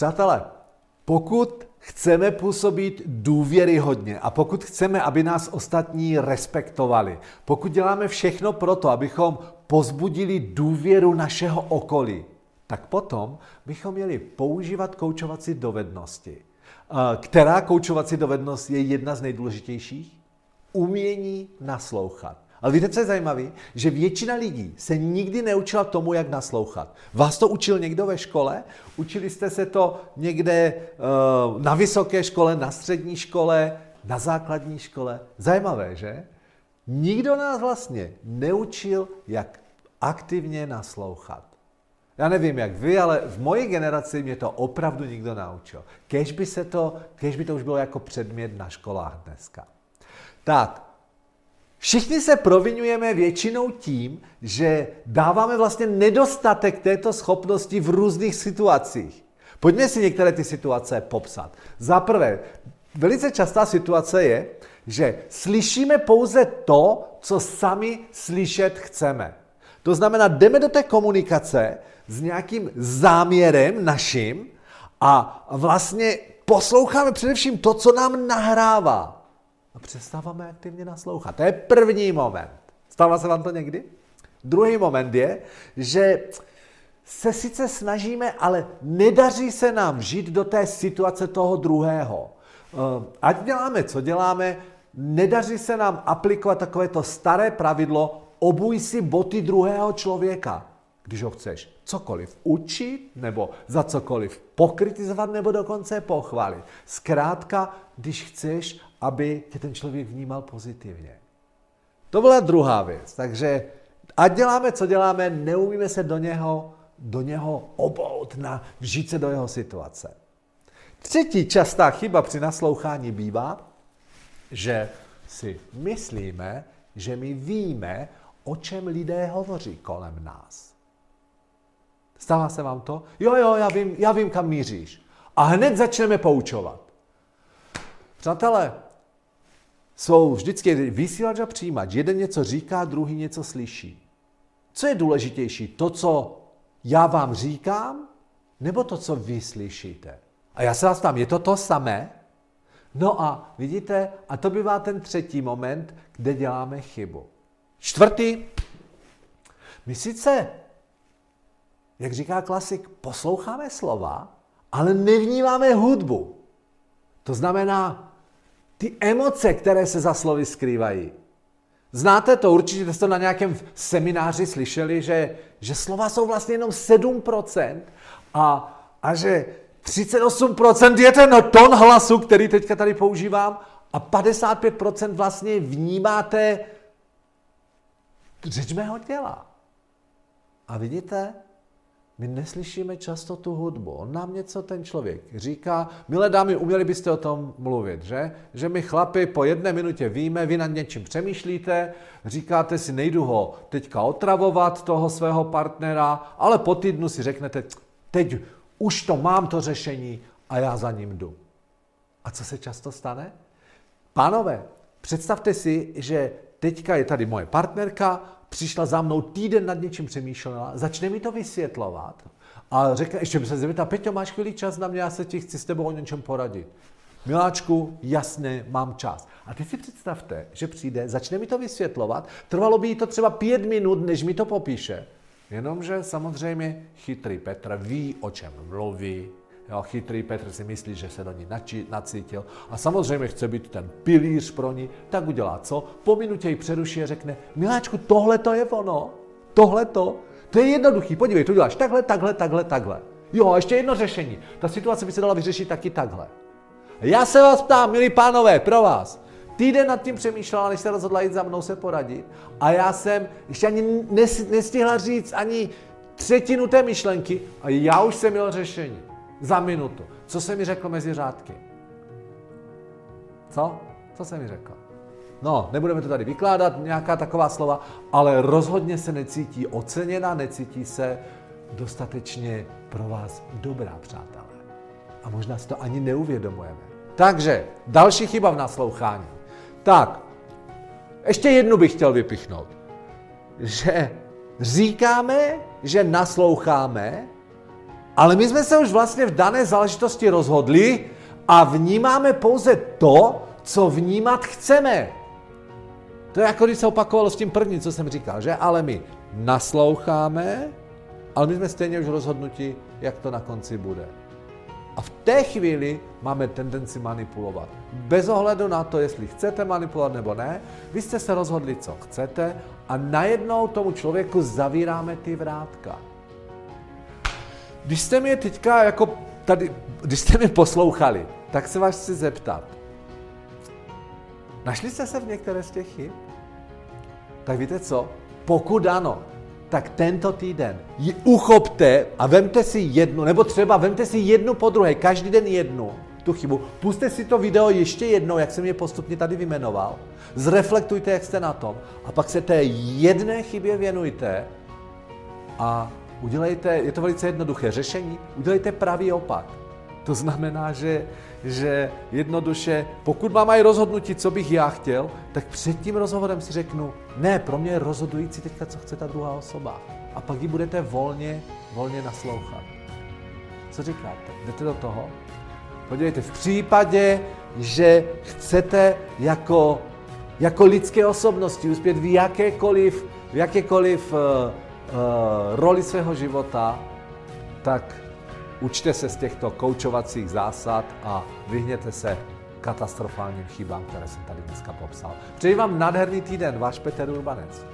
Přátelé, pokud chceme působit důvěryhodně a pokud chceme, aby nás ostatní respektovali, pokud děláme všechno pro to, abychom pozbudili důvěru našeho okolí, tak potom bychom měli používat koučovací dovednosti. Která koučovací dovednost je jedna z nejdůležitějších? Umění naslouchat. Ale víte, co je zajímavé? Že většina lidí se nikdy neučila tomu, jak naslouchat. Vás to učil někdo ve škole? Učili jste se to někde uh, na vysoké škole, na střední škole, na základní škole? Zajímavé, že? Nikdo nás vlastně neučil, jak aktivně naslouchat. Já nevím, jak vy, ale v mojí generaci mě to opravdu nikdo naučil. Kež by, se to, kež by to už bylo jako předmět na školách dneska. Tak, Všichni se provinujeme většinou tím, že dáváme vlastně nedostatek této schopnosti v různých situacích. Pojďme si některé ty situace popsat. Za prvé, velice častá situace je, že slyšíme pouze to, co sami slyšet chceme. To znamená, jdeme do té komunikace s nějakým záměrem naším a vlastně posloucháme především to, co nám nahrává přestáváme aktivně naslouchat. To je první moment. Stává se vám to někdy? Druhý moment je, že se sice snažíme, ale nedaří se nám žít do té situace toho druhého. Eh, ať děláme, co děláme, nedaří se nám aplikovat takové to staré pravidlo obuj si boty druhého člověka, když ho chceš cokoliv učit, nebo za cokoliv pokritizovat, nebo dokonce pochválit. Zkrátka, když chceš, aby tě ten člověk vnímal pozitivně. To byla druhá věc. Takže ať děláme, co děláme, neumíme se do něho, do něho obout, na, vžít se do jeho situace. Třetí častá chyba při naslouchání bývá, že si myslíme, že my víme, o čem lidé hovoří kolem nás. Stává se vám to? Jo, jo, já vím, já vím, kam míříš. A hned začneme poučovat. Přátelé, jsou vždycky vysílač a přijímač. Jeden něco říká, druhý něco slyší. Co je důležitější? To, co já vám říkám, nebo to, co vy slyšíte? A já se vás tam, je to to samé? No a vidíte, a to bývá ten třetí moment, kde děláme chybu. Čtvrtý, my sice, jak říká klasik, posloucháme slova, ale nevnímáme hudbu. To znamená, ty emoce, které se za slovy skrývají. Znáte to, určitě jste to na nějakém semináři slyšeli, že, že slova jsou vlastně jenom 7% a, a že 38% je ten tón hlasu, který teďka tady používám a 55% vlastně vnímáte řeč mého těla. A vidíte, my neslyšíme často tu hudbu. On nám něco ten člověk říká. Milé dámy, uměli byste o tom mluvit, že? Že my chlapi po jedné minutě víme, vy nad něčím přemýšlíte, říkáte si, nejdu ho teďka otravovat, toho svého partnera, ale po týdnu si řeknete, teď už to mám, to řešení a já za ním jdu. A co se často stane? Pánové, představte si, že teďka je tady moje partnerka, přišla za mnou, týden nad něčím přemýšlela, začne mi to vysvětlovat a řekne, ještě by se zeptal, Peťo, máš chvíli čas na mě, já se ti chci s tebou o něčem poradit. Miláčku, jasně, mám čas. A teď si představte, že přijde, začne mi to vysvětlovat, trvalo by jí to třeba pět minut, než mi to popíše. Jenomže samozřejmě chytrý Petr ví, o čem mluví, Jo, chytrý Petr si myslí, že se do ní nacítil a samozřejmě chce být ten pilíř pro ní, tak udělá co? Po minutě ji přeruší a řekne, miláčku, tohle to je ono, tohle to, to je jednoduchý, podívej, to děláš takhle, takhle, takhle, takhle. Jo, a ještě jedno řešení. Ta situace by se dala vyřešit taky takhle. Já se vás ptám, milí pánové, pro vás. Týden nad tím přemýšlela, než se rozhodla jít za mnou se poradit. A já jsem ještě ani nestihla říct ani třetinu té myšlenky a já už jsem měl řešení za minutu. Co se mi řekl mezi řádky? Co? Co se mi řekl? No, nebudeme to tady vykládat, nějaká taková slova, ale rozhodně se necítí oceněna, necítí se dostatečně pro vás dobrá, přátelé. A možná si to ani neuvědomujeme. Takže, další chyba v naslouchání. Tak, ještě jednu bych chtěl vypichnout. Že říkáme, že nasloucháme, Ale my jsme se už vlastně v dané záležitosti rozhodli a vnímáme pouze to, co vnímat chceme. To je jako když se opakovalo s tím prvním, co jsem říkal, že? Ale my nasloucháme, ale my jsme stejně už rozhodnutí, jak to na konci bude. A v té chvíli máme tendenci manipulovat. Bez ohledu na to, jestli chcete manipulovat nebo ne, vy jste se rozhodli, co chcete a najednou tomu člověku zavíráme ty vrátka. Když jste mě teďka jako tady, když jste mě poslouchali, tak se vás chci zeptat. Našli jste se v některé z těch chyb? Tak víte co? Pokud ano, tak tento týden ji uchopte a vemte si jednu, nebo třeba vemte si jednu po druhé, každý den jednu, tu chybu. Puste si to video ještě jednou, jak jsem je postupně tady vymenoval. Zreflektujte, jak jste na tom. A pak se té jedné chybě věnujte a udělejte, je to velice jednoduché řešení, udělejte pravý opak. To znamená, že, že jednoduše, pokud mám aj rozhodnutí, co bych já chtěl, tak před tím rozhovorem si řeknu, ne, pro mě je rozhodující teďka, co chce ta druhá osoba. A pak ji budete volně, volně naslouchat. Co říkáte? Jdete do toho? Podívejte, v případě, že chcete jako, jako lidské osobnosti uspět v jakékoliv, v jakékoliv uh, roli svého života, tak učte se z těchto koučovacích zásad a vyhněte se katastrofálním chybám, které jsem tady dneska popsal. Přeji vám nádherný týden, váš Petr Urbanec.